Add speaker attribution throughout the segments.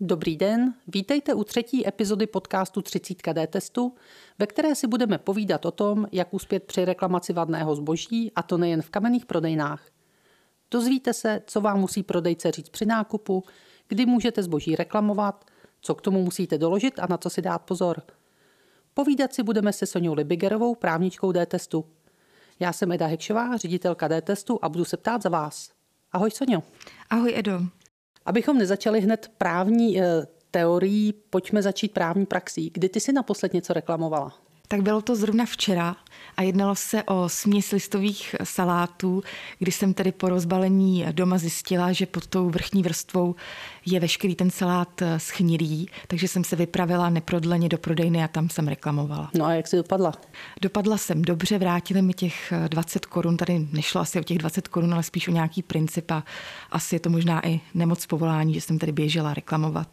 Speaker 1: Dobrý den, vítejte u třetí epizody podcastu 30 D testu, ve které si budeme povídat o tom, jak uspět při reklamaci vadného zboží, a to nejen v kamenných prodejnách. Dozvíte se, co vám musí prodejce říct při nákupu, kdy můžete zboží reklamovat, co k tomu musíte doložit a na co si dát pozor. Povídat si budeme se Soňou Libigerovou, právničkou D-testu. Já jsem Eda Hekšová, ředitelka D-testu a budu se ptát za vás. Ahoj Sonio.
Speaker 2: Ahoj Edo.
Speaker 1: Abychom nezačali hned právní e, teorií, pojďme začít právní praxí. Kdy ty si naposled něco reklamovala?
Speaker 2: Tak bylo to zrovna včera a jednalo se o směs listových salátů, kdy jsem tedy po rozbalení doma zjistila, že pod tou vrchní vrstvou je veškerý ten salát schnilý, takže jsem se vypravila neprodleně do prodejny a tam jsem reklamovala.
Speaker 1: No a jak si dopadla?
Speaker 2: Dopadla jsem dobře, vrátili mi těch 20 korun, tady nešlo asi o těch 20 korun, ale spíš o nějaký princip a asi je to možná i nemoc povolání, že jsem tady běžela reklamovat.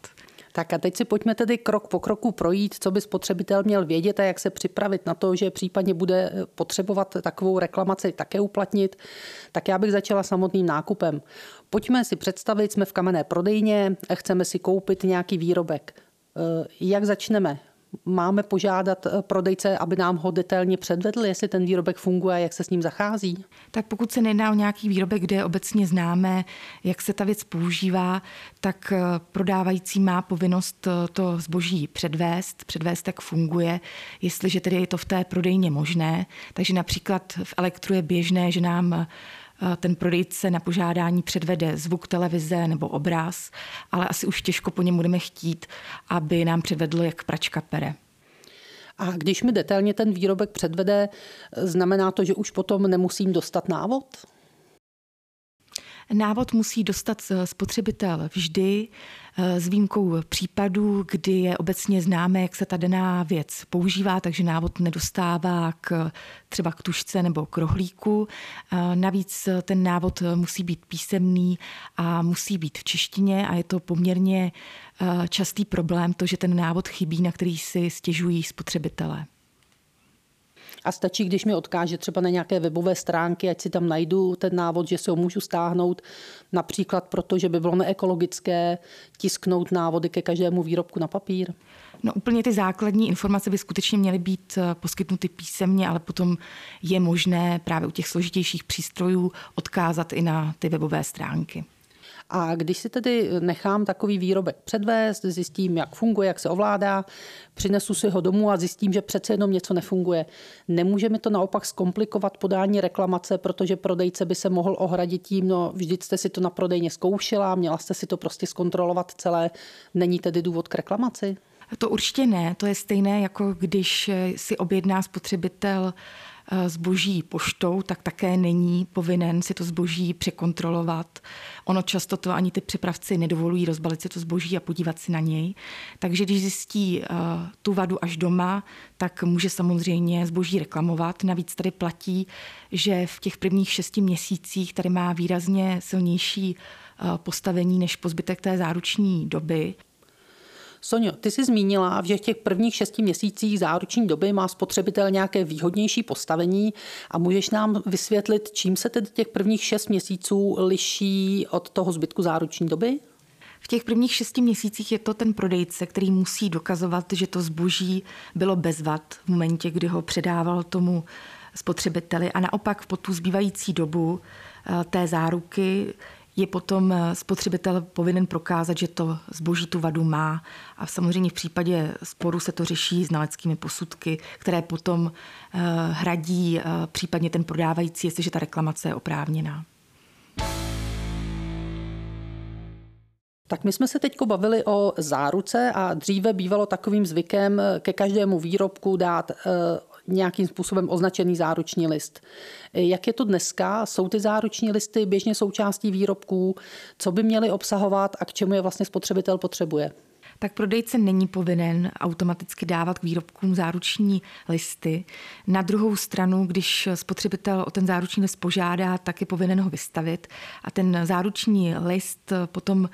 Speaker 1: Tak a teď si pojďme tedy krok po kroku projít, co by spotřebitel měl vědět a jak se připravit na to, že případně bude potřebovat takovou reklamaci také uplatnit. Tak já bych začala samotným nákupem. Pojďme si představit, jsme v kamenné prodejně, chceme si koupit nějaký výrobek. Eh, jak začneme? Máme požádat eh, prodejce, aby nám ho detailně předvedl, jestli ten výrobek funguje jak se s ním zachází?
Speaker 2: Tak pokud se nedá o nějaký výrobek, kde je obecně známe, jak se ta věc používá, tak eh, prodávající má povinnost eh, to zboží předvést, předvést, jak funguje, jestliže tedy je to v té prodejně možné. Takže například v elektru je běžné, že nám ten prodejce na požádání předvede zvuk televize nebo obraz, ale asi už těžko po něm budeme chtít, aby nám předvedlo, jak pračka pere.
Speaker 1: A když mi detailně ten výrobek předvede, znamená to, že už potom nemusím dostat návod?
Speaker 2: Návod musí dostat spotřebitel vždy eh, s výjimkou případů, kdy je obecně známé, jak se ta daná věc používá, takže návod nedostává k, třeba k tušce nebo k rohlíku. Eh, navíc ten návod musí být písemný a musí být v češtině a je to poměrně eh, častý problém, to, že ten návod chybí, na který si stěžují spotřebitelé.
Speaker 1: A stačí, když mi odkáže třeba na nějaké webové stránky, ať si tam najdu ten návod, že si ho můžu stáhnout, například proto, že by bylo neekologické tisknout návody ke každému výrobku na papír.
Speaker 2: No úplně ty základní informace by skutečně měly být eh, poskytnuty písemně, ale potom je možné právě u těch složitějších přístrojů odkázat i na ty webové stránky.
Speaker 1: A když si tedy nechám takový výrobek předvést, zjistím, jak funguje, jak se ovládá, přinesu si ho domů a zjistím, že přece jenom něco nefunguje. Nemůže mi to naopak zkomplikovat podání reklamace, protože prodejce by se mohl ohradit tím, no vždyť jste si to na prodejně zkoušela, měla jste si to prostě zkontrolovat celé, není tedy důvod k reklamaci?
Speaker 2: To určitě ne. To je stejné, jako když si objedná spotřebitel zboží poštou, tak také není povinen si to zboží překontrolovat. Ono často to ani ty přepravci nedovolují rozbalit si to zboží a podívat si na něj. Takže když zjistí eh, tu vadu až doma, tak může samozřejmě zboží reklamovat. Navíc tady platí, že v těch prvních šesti měsících tady má výrazně silnější eh, postavení než po zbytek té záruční doby.
Speaker 1: Sonio, ty jsi zmínila, že v těch prvních šesti měsících záruční doby má spotřebitel nějaké výhodnější postavení a můžeš nám vysvětlit, čím se tedy těch prvních šest měsíců liší od toho zbytku záruční doby?
Speaker 2: V těch prvních šesti měsících je to ten prodejce, který musí dokazovat, že to zboží bylo bez vad v momentě, kdy ho předával tomu spotřebiteli a naopak po tu zbývající dobu eh, té záruky je potom eh, spotřebitel povinen prokázat, že to zboží tu vadu má. A samozřejmě v případě sporu se to řeší znaleckými posudky, které potom eh, hradí eh, případně ten prodávající, jestliže ta reklamace je oprávněná.
Speaker 1: Tak my jsme se teď bavili o záruce a dříve bývalo takovým zvykem ke každému výrobku dát nějakým způsobem označený záruční list. Jak je to dneska? Jsou ty záruční listy běžně součástí výrobků? Co by měly obsahovat a k čemu je vlastně spotřebitel potřebuje?
Speaker 2: tak prodejce není povinen automaticky dávat k výrobkům záruční listy. Na druhou stranu, když spotřebitel o ten záruční list požádá, tak je povinen ho vystavit a ten záruční list potom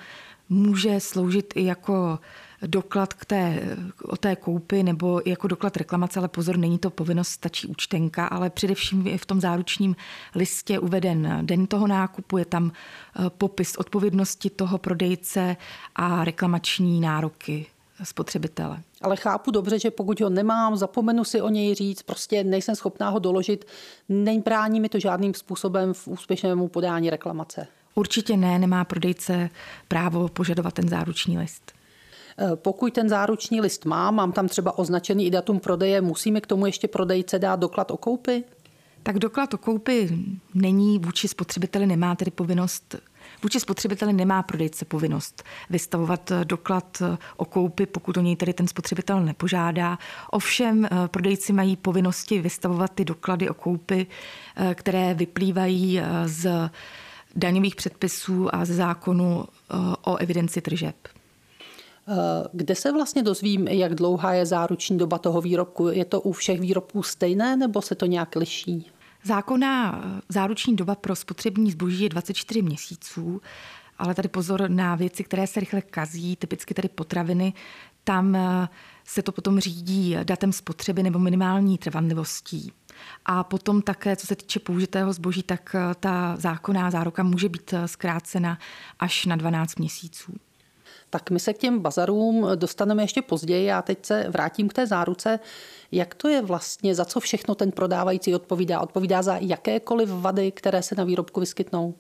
Speaker 2: může sloužit i jako doklad k té, o té koupi nebo jako doklad reklamace, ale pozor, není to povinnost, stačí účtenka, ale především je v tom záručním listě uveden den toho nákupu, je tam eh, popis odpovědnosti toho prodejce a reklamační nároky spotřebitele.
Speaker 1: Ale chápu dobře, že pokud ho nemám, zapomenu si o něj říct, prostě nejsem schopná ho doložit, nebrání mi to žádným způsobem v úspěšnému podání reklamace.
Speaker 2: Určitě ne, nemá prodejce právo požadovat ten záruční list.
Speaker 1: Eh, pokud ten záruční list mám, mám tam třeba označený i datum prodeje, musíme k tomu ještě prodejce dát doklad o koupi?
Speaker 2: Tak doklad o koupi není vůči spotřebiteli, nemá tedy povinnost Vůči spotřebiteli nemá prodejce povinnost vystavovat doklad o koupi, pokud o něj tedy ten spotřebitel nepožádá. Ovšem eh, prodejci mají povinnosti vystavovat ty doklady o koupi, eh, které vyplývají z daňových předpisů a ze zákonu o evidenci tržeb.
Speaker 1: Eh, kde se vlastně dozvím, jak dlouhá je záruční doba toho výrobku? Je to u všech výrobků stejné nebo se to nějak liší?
Speaker 2: Zákonná eh, záruční doba pro spotřební zboží je 24 měsíců, ale tady pozor na věci, které se rychle kazí, typicky tady potraviny. Tam eh, se to potom řídí datem spotřeby nebo minimální trvanlivostí. A potom také, co se týče použitého zboží, tak ta zákonná záruka může být zkrácena až na 12 měsíců.
Speaker 1: Tak my se k těm bazarům dostaneme ještě později. Já teď se vrátím k té záruce. Jak to je vlastně, za co všechno ten prodávající odpovídá? Odpovídá za jakékoliv vady, které se na výrobku vyskytnou?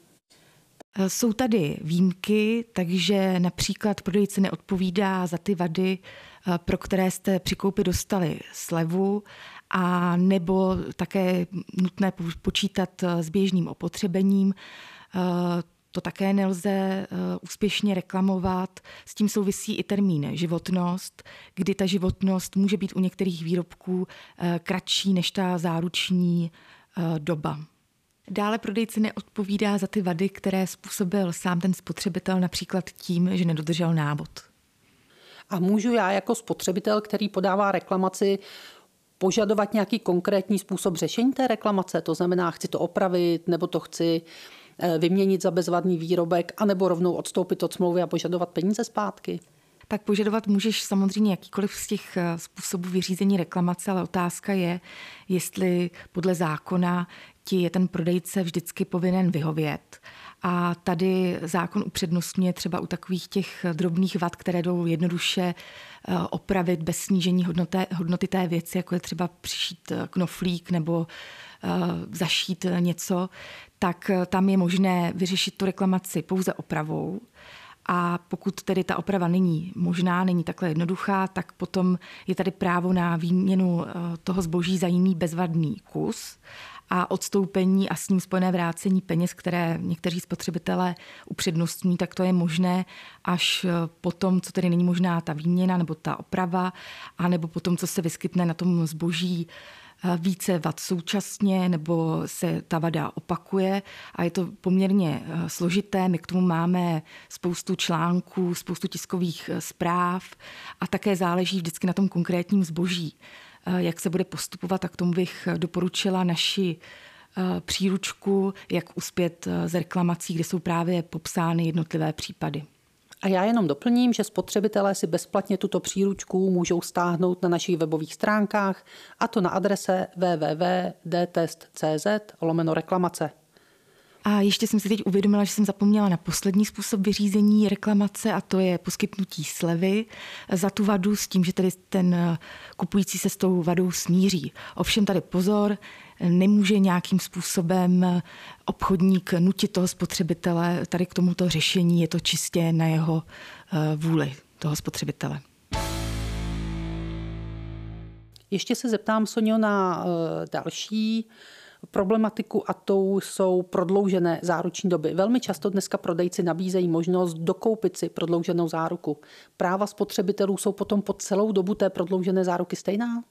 Speaker 2: Jsou tady výjimky, takže například prodejce neodpovídá za ty vady, pro které jste při koupi dostali slevu, a nebo také nutné počítat s běžným opotřebením to také nelze eh, úspěšně reklamovat. S tím souvisí i termín životnost, kdy ta životnost může být u některých výrobků eh, kratší než ta záruční eh, doba. Dále prodejce neodpovídá za ty vady, které způsobil sám ten spotřebitel, například tím, že nedodržel návod.
Speaker 1: A můžu já jako spotřebitel, který podává reklamaci, požadovat nějaký konkrétní způsob řešení té reklamace? To znamená, chci to opravit, nebo to chci Eh, vyměnit za bezvadný výrobek, anebo rovnou odstoupit od smlouvy a požadovat peníze zpátky?
Speaker 2: Tak požadovat můžeš samozřejmě jakýkoliv z těch eh, způsobů vyřízení reklamace, ale otázka je, jestli podle zákona ti je ten prodejce vždycky povinen vyhovět. A tady zákon upřednostňuje třeba u takových těch drobných vad, které jdou jednoduše eh, opravit bez snížení hodnoty, hodnoty té věci, jako je třeba přišít knoflík nebo zašít něco, tak eh, tam je možné vyřešit tu reklamaci pouze opravou. A pokud tedy ta oprava není možná, není takhle jednoduchá, tak potom je tady právo na výměnu eh, toho zboží za jiný bezvadný kus a odstoupení a s ním spojené vrácení peněz, které někteří spotřebitelé upřednostní, tak to je možné až eh, potom, co tedy není možná ta výměna nebo ta oprava, anebo potom, co se vyskytne na tom zboží více vad současně nebo se ta vada opakuje a je to poměrně eh, složité. My k tomu máme spoustu článků, spoustu tiskových eh, zpráv a také záleží vždycky na tom konkrétním zboží. Eh, jak se bude postupovat, tak tomu bych doporučila naši příručku, jak uspět z reklamací, kde jsou právě popsány jednotlivé případy.
Speaker 1: A já jenom doplním, že spotřebitelé si bezplatně tuto příručku můžou stáhnout na našich webových stránkách, a to na adrese www.dtest.cz lomeno reklamace.
Speaker 2: A ještě jsem si teď uvědomila, že jsem zapomněla na poslední způsob vyřízení reklamace a to je poskytnutí slevy za tu vadu s tím, že tedy ten kupující se s tou vadou smíří. Ovšem tady pozor, nemůže nějakým způsobem obchodník nutit toho spotřebitele tady k tomuto řešení, je to čistě na jeho eh, vůli toho spotřebitele.
Speaker 1: Ještě se zeptám, Sonio, na eh, další problematiku a tou jsou prodloužené záruční doby. Velmi často dneska prodejci nabízejí možnost dokoupit si prodlouženou záruku. Práva spotřebitelů jsou potom po celou dobu té prodloužené záruky stejná?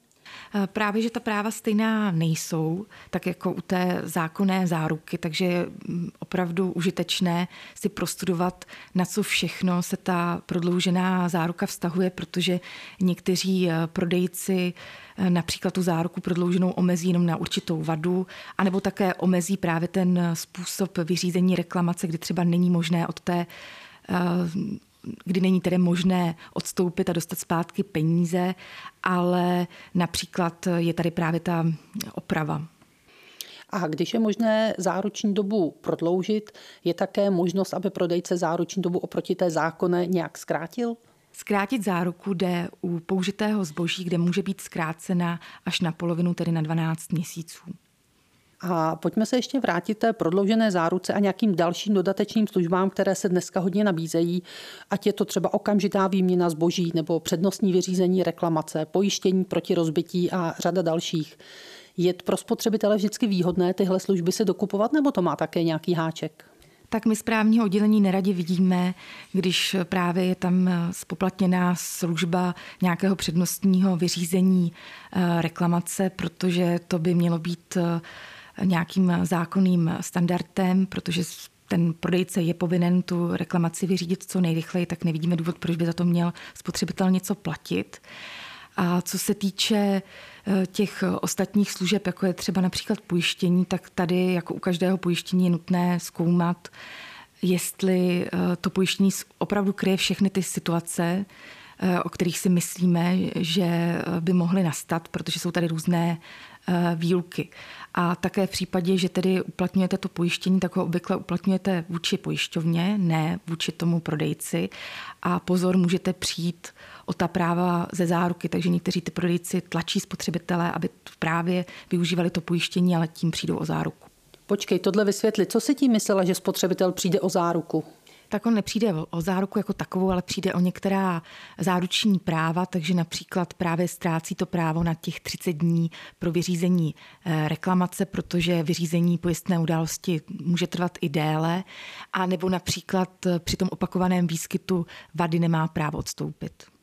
Speaker 2: Eh, právě, že ta práva stejná nejsou, tak jako u té zákonné záruky, takže je mm, opravdu užitečné si prostudovat, na co všechno se ta prodloužená záruka vztahuje, protože někteří eh, prodejci eh, například tu záruku prodlouženou omezí jenom na určitou vadu, anebo také omezí právě ten způsob vyřízení reklamace, kdy třeba není možné od té kdy není tedy možné odstoupit a dostat zpátky peníze, ale například je tady právě ta oprava.
Speaker 1: A když je možné záruční dobu prodloužit, je také možnost, aby prodejce záruční dobu oproti té zákone nějak zkrátil?
Speaker 2: Zkrátit záruku jde u použitého zboží, kde může být zkrácena až na polovinu, tedy na 12 měsíců.
Speaker 1: A pojďme se ještě vrátit té prodloužené záruce a nějakým dalším dodatečným službám, které se dneska hodně nabízejí, ať je to třeba okamžitá výměna zboží nebo přednostní vyřízení reklamace, pojištění proti rozbití a řada dalších. Je pro spotřebitele vždycky výhodné tyhle služby se dokupovat, nebo to má také nějaký háček?
Speaker 2: tak my z právního oddělení neradi vidíme, když právě je tam spoplatněná služba nějakého přednostního vyřízení eh, reklamace, protože to by mělo být eh, nějakým zákonným standardem, protože ten prodejce je povinen tu reklamaci vyřídit co nejrychleji, tak nevidíme důvod, proč by za to měl spotřebitel něco platit. A co se týče eh, těch ostatních služeb, jako je třeba například pojištění, tak tady jako u každého pojištění je nutné zkoumat, jestli eh, to pojištění opravdu kryje všechny ty situace, eh, o kterých si myslíme, že by mohly nastat, protože jsou tady různé výluky. A také v případě, že tedy uplatňujete to pojištění, tak ho obvykle uplatňujete vůči pojišťovně, ne vůči tomu prodejci. A pozor, můžete přijít o ta práva ze záruky, takže někteří ty prodejci tlačí spotřebitele, aby právě využívali to pojištění, ale tím přijdou o záruku.
Speaker 1: Počkej, tohle vysvětli. Co si tím myslela, že spotřebitel přijde o záruku?
Speaker 2: Tak on nepřijde o záruku jako takovou, ale přijde o některá záruční práva, takže například právě ztrácí to právo na těch 30 dní pro vyřízení eh, reklamace, protože vyřízení pojistné události může trvat i déle, a nebo například eh, při tom opakovaném výskytu vady nemá právo odstoupit.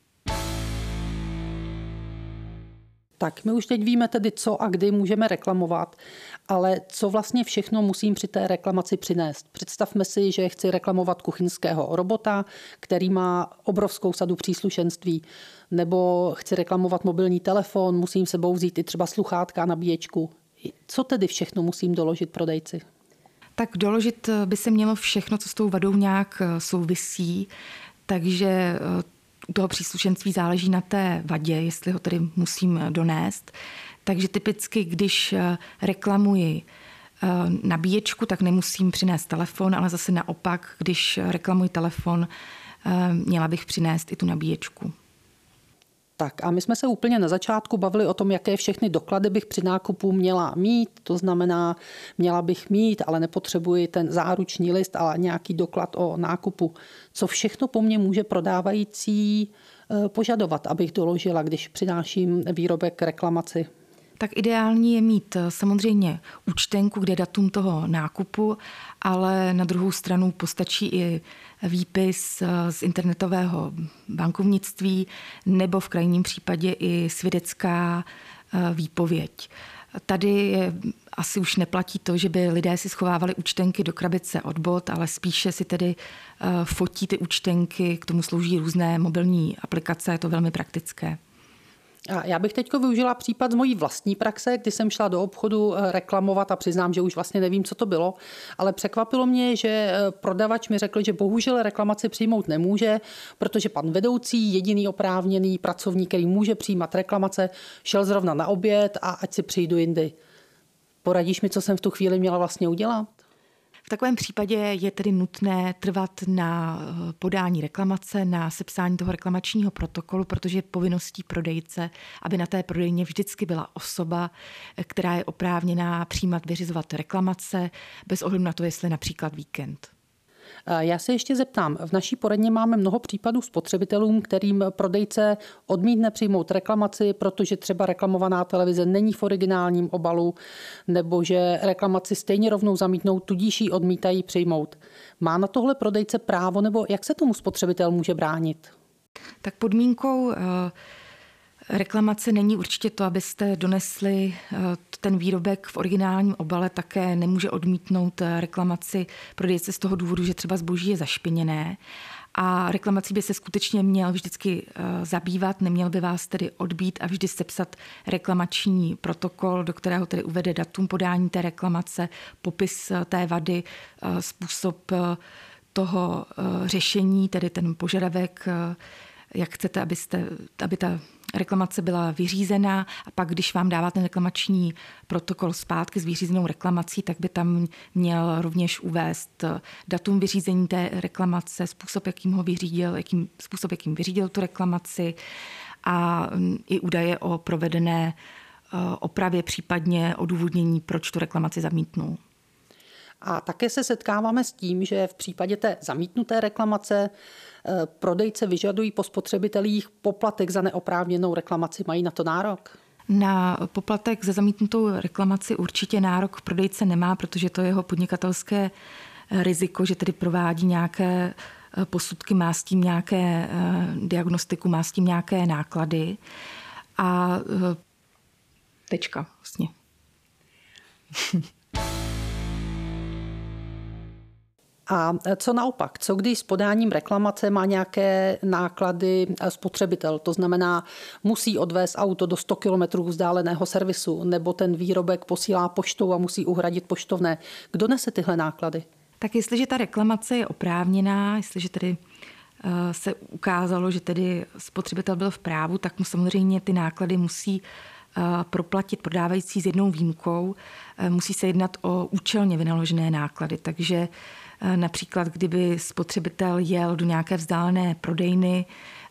Speaker 1: Tak my už teď víme tedy, co a kdy můžeme reklamovat, ale co vlastně všechno musím při té reklamaci přinést. Představme si, že chci reklamovat kuchyňského robota, který má obrovskou sadu příslušenství, nebo chci reklamovat mobilní telefon, musím sebou vzít i třeba sluchátka a nabíječku. Co tedy všechno musím doložit prodejci?
Speaker 2: Tak doložit by se mělo všechno, co s tou vadou nějak souvisí, takže u toho příslušenství záleží na té vadě, jestli ho tedy musím donést. Takže typicky, když eh, reklamuji eh, nabíječku, tak nemusím přinést telefon, ale zase naopak, když reklamuji telefon, eh, měla bych přinést i tu nabíječku.
Speaker 1: Tak a my jsme se úplně na začátku bavili o tom, jaké všechny doklady bych při nákupu měla mít. To znamená, měla bych mít, ale nepotřebuji ten záruční list, ale nějaký doklad o nákupu. Co všechno po mně může prodávající eh, požadovat, abych doložila, když přináším výrobek reklamaci?
Speaker 2: Tak ideální je mít eh, samozřejmě účtenku, kde datum toho nákupu, ale na druhou stranu postačí i výpis eh, z internetového bankovnictví nebo v krajním případě i svědecká eh, výpověď. Tady je, asi už neplatí to, že by lidé si schovávali účtenky do krabice od bot, ale spíše si tedy fotí ty účtenky, k tomu slouží různé mobilní aplikace, je to velmi praktické.
Speaker 1: A já bych teď využila případ z mojí vlastní praxe, kdy jsem šla do obchodu eh, reklamovat a přiznám, že už vlastně nevím, co to bylo, ale překvapilo mě, že eh, prodavač mi řekl, že bohužel reklamaci přijmout nemůže, protože pan vedoucí, jediný oprávněný pracovník, který může přijímat reklamace, šel zrovna na oběd a ať si přijdu jindy. Poradíš mi, co jsem v tu chvíli měla vlastně udělat?
Speaker 2: V takovém případě je tedy nutné trvat na eh, podání reklamace, na sepsání toho reklamačního protokolu, protože je povinností prodejce, aby na té prodejně vždycky byla osoba, eh, která je oprávněná přijímat, vyřizovat reklamace, bez ohledu na to, jestli například víkend.
Speaker 1: Já se ještě zeptám, v naší poradně máme mnoho případů spotřebitelům, kterým prodejce odmítne přijmout reklamaci, protože třeba reklamovaná televize není v originálním obalu, nebo že reklamaci stejně rovnou zamítnou, tudíž ji odmítají přijmout. Má na tohle prodejce právo, nebo jak se tomu spotřebitel může bránit?
Speaker 2: Tak podmínkou eh, Reklamace není určitě to, abyste donesli eh, ten výrobek v originálním obale, také nemůže odmítnout eh, reklamaci prodejce z toho důvodu, že třeba zboží je zašpiněné. A reklamací by se skutečně měl vždycky eh, zabývat, neměl by vás tedy odbít a vždy sepsat reklamační protokol, do kterého tedy uvede datum podání té reklamace, popis té vady, způsob toho řešení, tedy ten požadavek, jak chcete, abyste, aby ta reklamace byla vyřízená a pak, když vám dává ten reklamační protokol zpátky s vyřízenou reklamací, tak by tam měl rovněž uvést datum vyřízení té reklamace, způsob, jakým ho vyřídil, jakým, způsob, jakým vyřídil tu reklamaci a mm, i údaje o provedené eh, opravě, případně odůvodnění, proč tu reklamaci zamítnul.
Speaker 1: A také se setkáváme s tím, že v případě té zamítnuté reklamace eh, prodejce vyžadují po spotřebitelích poplatek za neoprávněnou reklamaci. Mají na to nárok?
Speaker 2: Na poplatek za zamítnutou reklamaci určitě nárok prodejce nemá, protože to je jeho podnikatelské eh, riziko, že tedy provádí nějaké eh, posudky, má s tím nějaké diagnostiku, má s tím nějaké náklady. A tečka vlastně.
Speaker 1: A co naopak? Co když s podáním reklamace má nějaké náklady spotřebitel? To znamená, musí odvést auto do 100 km vzdáleného servisu, nebo ten výrobek posílá poštou a musí uhradit poštovné. Kdo nese tyhle náklady?
Speaker 2: Tak jestliže ta reklamace je oprávněná, jestliže tedy eh, se ukázalo, že tedy spotřebitel byl v právu, tak mu samozřejmě ty náklady musí proplatit prodávající s jednou výjimkou. Musí se jednat o účelně vynaložené náklady, takže například, kdyby spotřebitel jel do nějaké vzdálené prodejny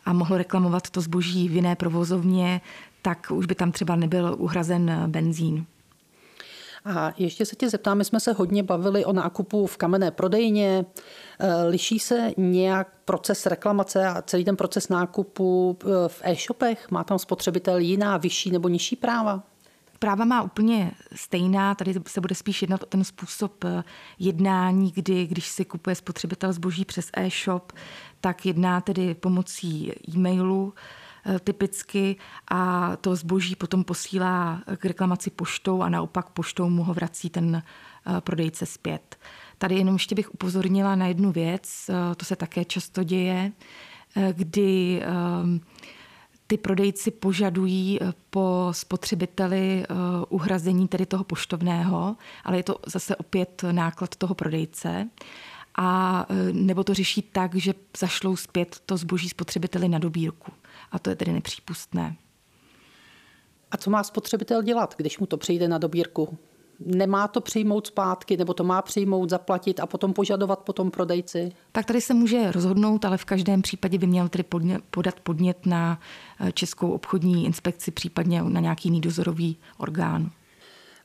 Speaker 2: a mohl reklamovat to zboží v jiné provozovně, tak už by tam třeba nebyl uhrazen benzín.
Speaker 1: A ještě se tě zeptám, my jsme se hodně bavili o nákupu v kamenné prodejně. Eh, liší se nějak proces reklamace a celý ten proces nákupu eh, v e-shopech? Má tam spotřebitel jiná, vyšší nebo nižší práva?
Speaker 2: Práva má úplně stejná, tady se bude spíš jednat o ten způsob eh, jednání, kdy když si kupuje spotřebitel zboží přes e-shop, tak jedná tedy pomocí e-mailu eh, typicky a to zboží potom posílá k reklamaci poštou a naopak poštou mu ho vrací ten eh, prodejce zpět. Tady jenom ještě bych upozornila na jednu věc, to se také často děje, kdy ty prodejci požadují eh, po spotřebiteli eh, uhrazení tedy toho poštovného, ale je to zase opět náklad toho prodejce. A eh, nebo to řeší tak, že zašlou zpět to zboží spotřebiteli na dobírku. A to je tedy nepřípustné.
Speaker 1: A co má spotřebitel dělat, když mu to přijde na dobírku? Nemá to přijmout zpátky, nebo to má přijmout, zaplatit a potom požadovat potom prodejci?
Speaker 2: Tak tady se může rozhodnout, ale v každém případě by měl tedy podat podnět na eh, Českou obchodní inspekci, případně na nějaký jiný dozorový orgán.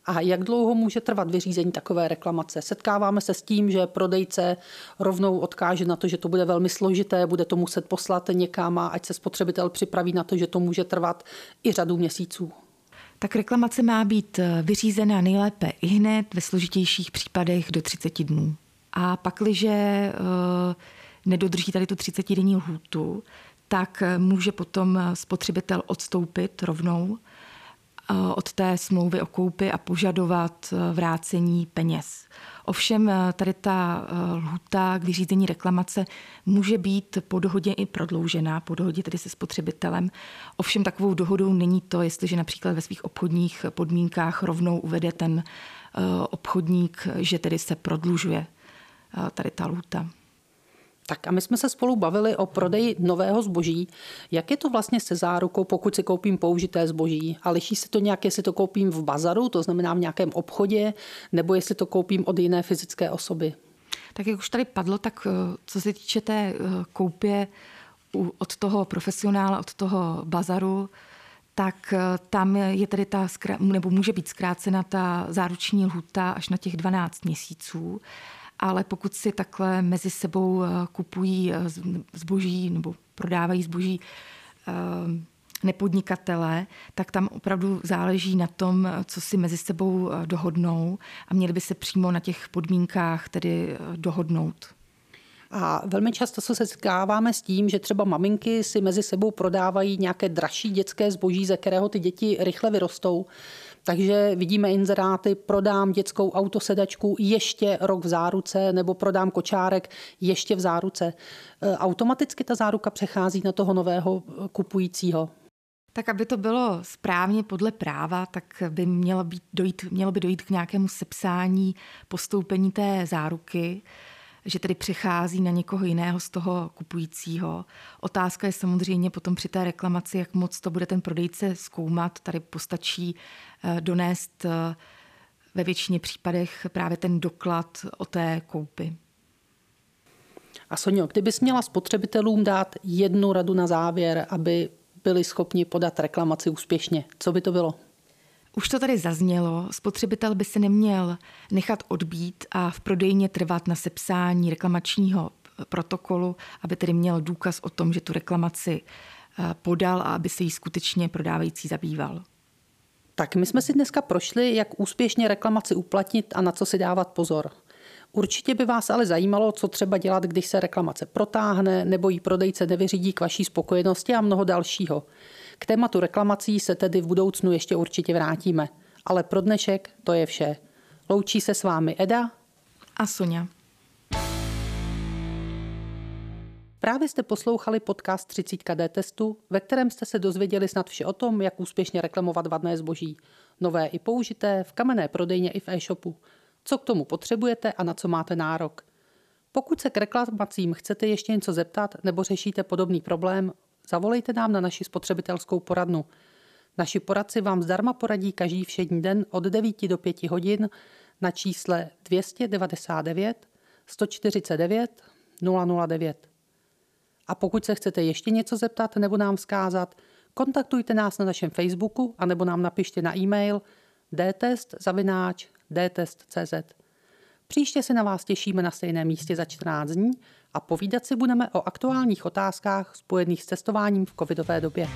Speaker 1: A jak dlouho může trvat vyřízení takové reklamace? Setkáváme se s tím, že prodejce rovnou odkáže na to, že to bude velmi složité, bude to muset poslat někam a ať se spotřebitel připraví na to, že to může trvat i řadu měsíců
Speaker 2: tak reklamace má být eh, vyřízena nejlépe i hned, ve složitějších případech do 30 dnů. A pakliže eh, nedodrží tady tu 30-denní lhůtu, tak eh, může potom spotřebitel odstoupit rovnou od té smlouvy o koupi a požadovat vrácení peněz. Ovšem tady ta lhuta k vyřízení reklamace může být po dohodě i prodloužená, po dohodě tedy se spotřebitelem. Ovšem takovou dohodou není to, jestliže například ve svých obchodních podmínkách rovnou uvede ten obchodník, že tedy se prodlužuje tady ta lhuta.
Speaker 1: Tak a my jsme se spolu bavili o prodeji nového zboží. Jak je to vlastně se zárukou, pokud si koupím použité zboží? A liší se to nějak, jestli to koupím v bazaru, to znamená v nějakém obchodě, nebo jestli to koupím od jiné fyzické osoby?
Speaker 2: Tak jak už tady padlo, tak eh, co se týče té eh, koupě od toho profesionála, od toho bazaru, tak eh, tam je tedy ta, nebo může být zkrácena ta záruční lhuta až na těch 12 měsíců ale pokud si takhle mezi sebou eh, kupují eh, zboží nebo prodávají zboží eh, nepodnikatele, tak tam opravdu záleží na tom, co si mezi sebou dohodnou a měli by se přímo na těch podmínkách tedy dohodnout.
Speaker 1: A velmi často se setkáváme s tím, že třeba maminky si mezi sebou prodávají nějaké dražší dětské zboží, ze kterého ty děti rychle vyrostou. Takže vidíme inzeráty, prodám dětskou autosedačku ještě rok v záruce nebo prodám kočárek ještě v záruce. E, automaticky ta záruka přechází na toho nového kupujícího.
Speaker 2: Tak aby to bylo správně podle práva, tak by mělo, být dojít, mělo by dojít k nějakému sepsání, postoupení té záruky. Že tedy přechází na někoho jiného z toho kupujícího. Otázka je samozřejmě potom při té reklamaci, jak moc to bude ten prodejce zkoumat. Tady postačí eh, donést eh, ve většině případech právě ten doklad o té koupi.
Speaker 1: A Sonio, kdybys měla spotřebitelům dát jednu radu na závěr, aby byli schopni podat reklamaci úspěšně, co by to bylo?
Speaker 2: Už to tady zaznělo, spotřebitel by se neměl nechat odbít a v prodejně trvat na sepsání reklamačního protokolu, aby tedy měl důkaz o tom, že tu reklamaci eh, podal a aby se jí skutečně prodávající zabýval.
Speaker 1: Tak my jsme si dneska prošli, jak úspěšně reklamaci uplatnit a na co si dávat pozor. Určitě by vás ale zajímalo, co třeba dělat, když se reklamace protáhne nebo jí prodejce nevyřídí k vaší spokojenosti a mnoho dalšího. K tématu reklamací se tedy v budoucnu ještě určitě vrátíme. Ale pro dnešek to je vše. Loučí se s vámi Eda
Speaker 2: a Sonja.
Speaker 1: Právě jste poslouchali podcast 30 D testu, ve kterém jste se dozvěděli snad vše o tom, jak úspěšně reklamovat vadné zboží. Nové i použité, v kamenné prodejně i v e-shopu. Co k tomu potřebujete a na co máte nárok. Pokud se k reklamacím chcete ještě něco zeptat nebo řešíte podobný problém, zavolejte nám na naši spotřebitelskou poradnu. Naši poradci vám zdarma poradí každý všední den od 9 do 5 hodin na čísle 299 149 009. A pokud se chcete ještě něco zeptat nebo nám vzkázat, kontaktujte nás na našem Facebooku a nebo nám napište na e-mail dtest.cz. Příště se na vás těšíme na stejném místě za 14 dní a povídat si budeme o aktuálních otázkách spojených s testováním v covidové době.